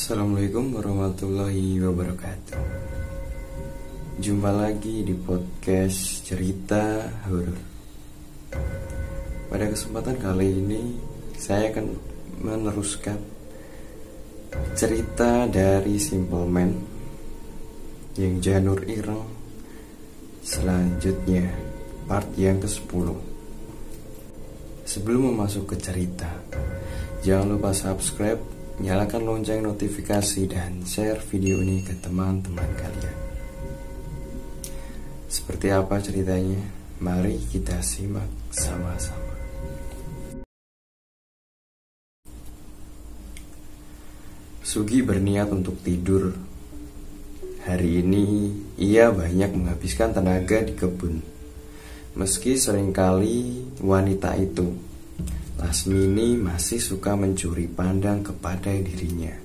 Assalamualaikum warahmatullahi wabarakatuh. Jumpa lagi di podcast cerita horor Pada kesempatan kali ini Saya akan meneruskan Cerita dari Simple Man Yang Janur Ireng. Selanjutnya Part yang ke-10 Sebelum masuk ke cerita, jangan lupa subscribe, nyalakan lonceng notifikasi, dan share video ini ke teman-teman kalian. Seperti apa ceritanya? Mari kita simak sama-sama. Sugi berniat untuk tidur. Hari ini ia banyak menghabiskan tenaga di kebun Meski sering kali wanita itu, Lasmini masih suka mencuri pandang kepada dirinya.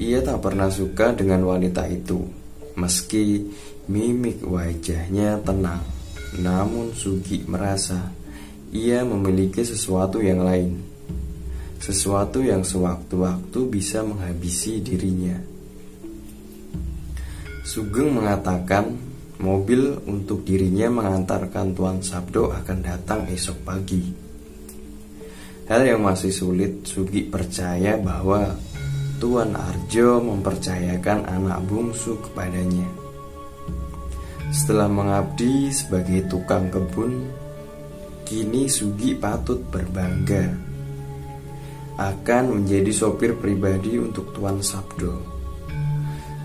Ia tak pernah suka dengan wanita itu, meski mimik wajahnya tenang. Namun Sugi merasa ia memiliki sesuatu yang lain, sesuatu yang sewaktu-waktu bisa menghabisi dirinya. Sugeng mengatakan Mobil untuk dirinya mengantarkan Tuan Sabdo akan datang esok pagi. Hal yang masih sulit Sugi percaya bahwa Tuan Arjo mempercayakan anak bungsu kepadanya. Setelah mengabdi sebagai tukang kebun, kini Sugi patut berbangga akan menjadi sopir pribadi untuk Tuan Sabdo.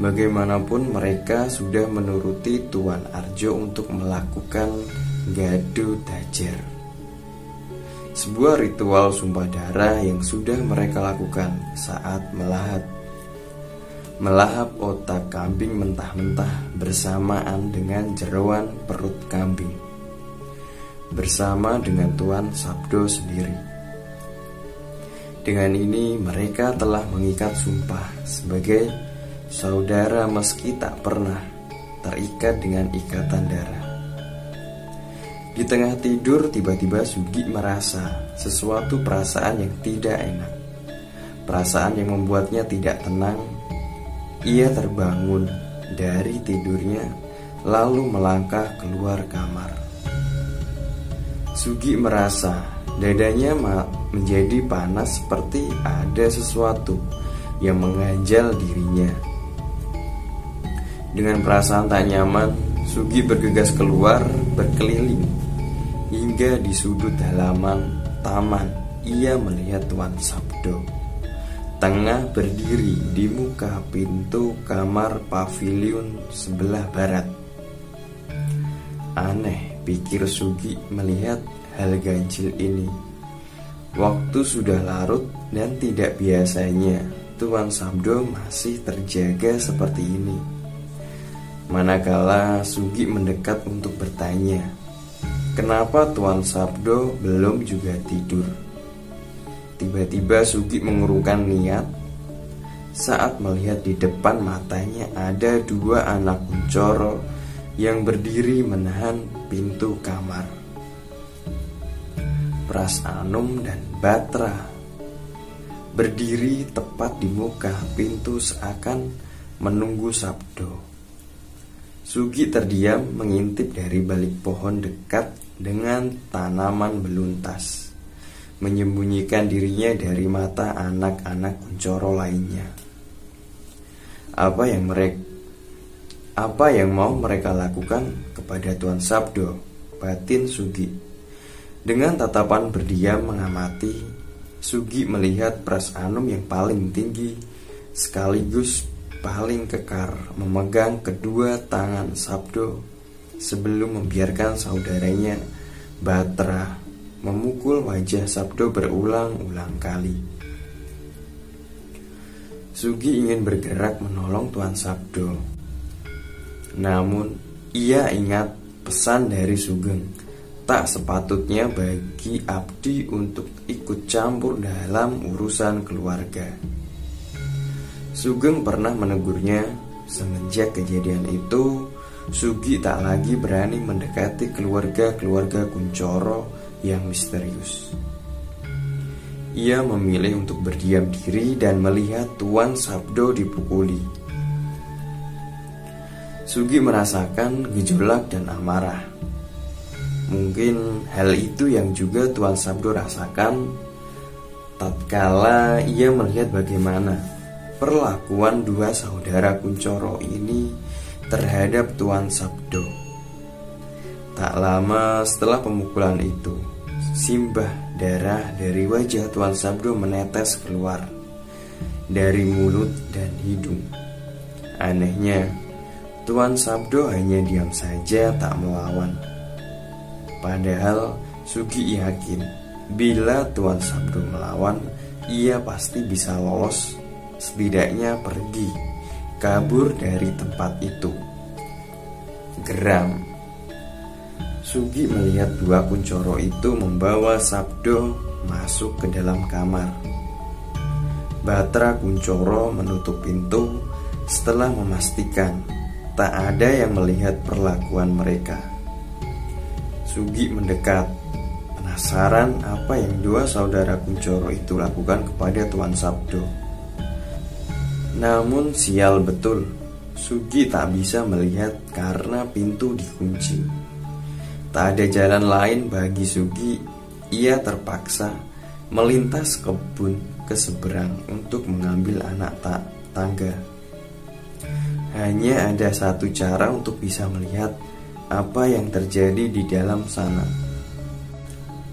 Bagaimanapun mereka sudah menuruti Tuan Arjo untuk melakukan gadu tajer Sebuah ritual sumpah darah yang sudah mereka lakukan saat melahap Melahap otak kambing mentah-mentah bersamaan dengan jeruan perut kambing. Bersama dengan Tuan Sabdo sendiri. Dengan ini mereka telah mengikat sumpah sebagai Saudara meski tak pernah terikat dengan ikatan darah. Di tengah tidur tiba-tiba Sugi merasa sesuatu perasaan yang tidak enak. Perasaan yang membuatnya tidak tenang. Ia terbangun dari tidurnya lalu melangkah keluar kamar. Sugi merasa dadanya menjadi panas seperti ada sesuatu yang mengganjal dirinya. Dengan perasaan tak nyaman, Sugi bergegas keluar berkeliling hingga di sudut halaman taman ia melihat Tuan Sabdo tengah berdiri di muka pintu kamar pavilion sebelah barat. Aneh, pikir Sugi melihat hal ganjil ini. Waktu sudah larut dan tidak biasanya Tuan Sabdo masih terjaga seperti ini. Manakala Sugi mendekat untuk bertanya, kenapa Tuan Sabdo belum juga tidur? Tiba-tiba Sugi mengurungkan niat saat melihat di depan matanya ada dua anak kuncoro yang berdiri menahan pintu kamar. Pras Anum dan Batra berdiri tepat di muka pintu seakan menunggu Sabdo. Sugi terdiam mengintip dari balik pohon dekat dengan tanaman beluntas Menyembunyikan dirinya dari mata anak-anak kuncoro lainnya. Apa yang mereka apa yang mau mereka lakukan kepada Tuan Sabdo, batin Sugi. Dengan tatapan berdiam mengamati Sugi melihat Pras Anum yang paling tinggi Sekaligus paling kekar memegang kedua tangan Sabdo sebelum membiarkan saudaranya Batra memukul wajah Sabdo berulang-ulang kali. Sugi ingin bergerak menolong Tuan Sabdo. Namun, ia ingat pesan dari Sugeng. Tak sepatutnya bagi Abdi untuk ikut campur dalam urusan keluarga. Sugeng pernah menegurnya semenjak kejadian itu Sugi tak lagi berani mendekati keluarga-keluarga Kuncoro yang misterius. ia memilih untuk berdiam diri dan melihat Tuan Sabdo dipukuli. Sugi merasakan gejolak dan amarah. Mungkin hal itu yang juga Tuan Sabdo rasakan tatkala ia melihat bagaimana perlakuan dua saudara Kuncoro ini terhadap Tuan Sabdo. Tak lama setelah pemukulan itu, simbah darah dari wajah Tuan Sabdo menetes keluar dari mulut dan hidung. Anehnya, Tuan Sabdo hanya diam saja tak melawan. Padahal Sugi yakin bila Tuan Sabdo melawan, ia pasti bisa lolos, setidaknya pergi, kabur dari tempat itu. Geram. Sugi melihat dua kuncoro itu membawa Sabdo masuk ke dalam kamar. Batra Kuncoro menutup pintu setelah memastikan tak ada yang melihat perlakuan mereka. Sugi mendekat, penasaran apa yang dua saudara Kuncoro itu lakukan kepada Tuan Sabdo. Namun sial betul, Sugi tak bisa melihat karena pintu dikunci. Tak ada jalan lain bagi Sugi, ia terpaksa melintas kebun ke seberang untuk mengambil anak tak tangga. Hanya ada satu cara untuk bisa melihat apa yang terjadi di dalam sana.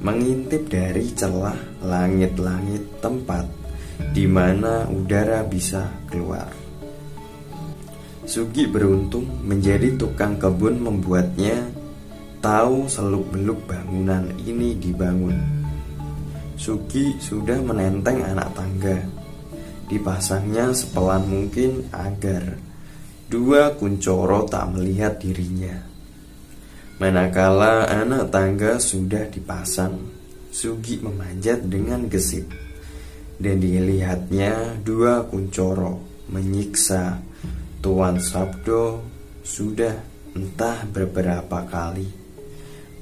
Mengintip dari celah langit-langit tempat di mana udara bisa keluar. Sugi beruntung menjadi tukang kebun membuatnya tahu seluk-beluk bangunan ini dibangun. Sugi sudah menenteng anak tangga. Dipasangnya sepelan mungkin agar dua kuncoro tak melihat dirinya. Manakala anak tangga sudah dipasang, Sugi memanjat dengan gesit dan dilihatnya dua kuncoro menyiksa Tuan Sabdo sudah entah beberapa kali.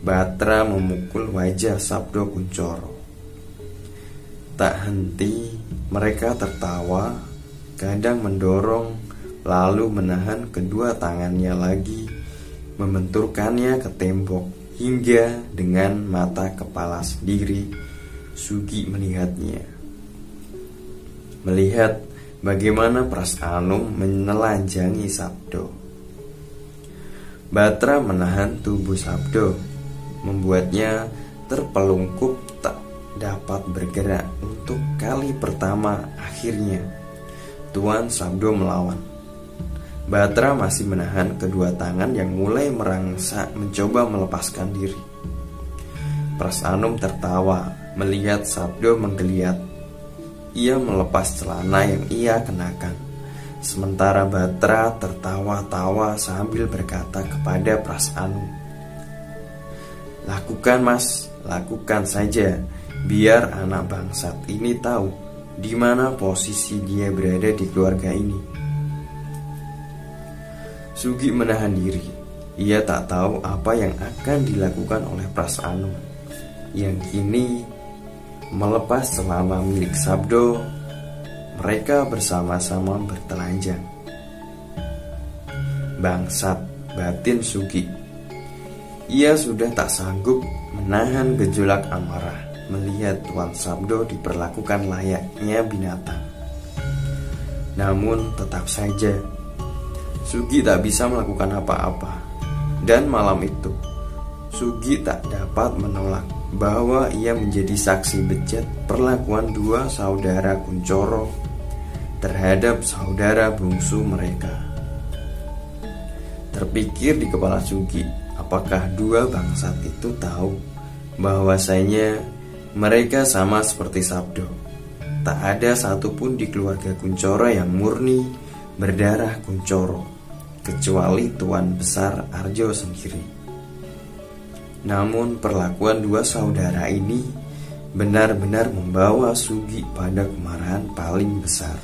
Batra memukul wajah Sabdo Kuncoro. Tak henti, mereka tertawa, kadang mendorong, lalu menahan kedua tangannya lagi membenturkannya ke tembok hingga dengan mata kepala sendiri Sugi melihatnya. Melihat bagaimana Pras Anum menelanjangi Sabdo. Batra menahan tubuh Sabdo, membuatnya terpelungkup tak dapat bergerak untuk kali pertama akhirnya. Tuan Sabdo melawan. Batra masih menahan kedua tangan yang mulai merangsak mencoba melepaskan diri. Pras Anum tertawa melihat Sabdo menggeliat. Ia melepas celana yang ia kenakan. Sementara Batra tertawa-tawa sambil berkata kepada Pras Anum. Lakukan mas, lakukan saja, biar anak bangsat ini tahu di mana posisi dia berada di keluarga ini. Sugi menahan diri. Ia tak tahu apa yang akan dilakukan oleh Pras Anu yang kini melepas selama milik Sabdo. Mereka bersama-sama bertelanjang. Bangsat batin Sugi. Ia sudah tak sanggup menahan gejolak amarah melihat Tuan Sabdo diperlakukan layaknya binatang. Namun tetap saja Sugi tak bisa melakukan apa-apa. Dan malam itu, Sugi tak dapat menolak bahwa ia menjadi saksi bejat perlakuan dua saudara Kuncoro terhadap saudara bungsu mereka. Terpikir di kepala Sugi, apakah dua bangsat itu tahu bahwasanya mereka sama seperti Sabdo. Tak ada satupun di keluarga Kuncoro yang murni berdarah Kuncoro kecuali Tuan Besar Arjo sendiri. Namun perlakuan dua saudara ini benar-benar membawa Sugi pada kemarahan paling besar.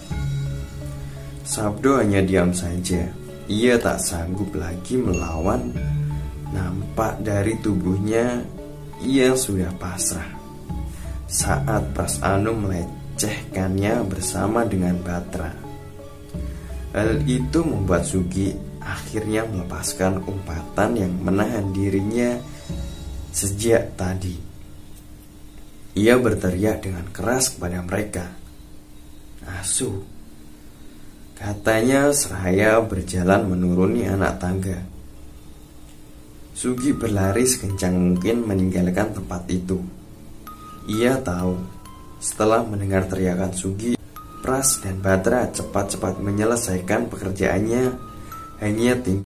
Sabdo hanya diam saja. Ia tak sanggup lagi melawan. Nampak dari tubuhnya ia sudah pasrah. saat Pras Anu melecehkannya bersama dengan Batra. Hal itu membuat Sugi akhirnya melepaskan umpatan yang menahan dirinya sejak tadi. Ia berteriak dengan keras kepada mereka. Asu, katanya seraya berjalan menuruni anak tangga. Sugi berlari sekencang mungkin meninggalkan tempat itu. Ia tahu setelah mendengar teriakan Sugi, Pras dan Batra cepat-cepat menyelesaikan pekerjaannya hanya tinggal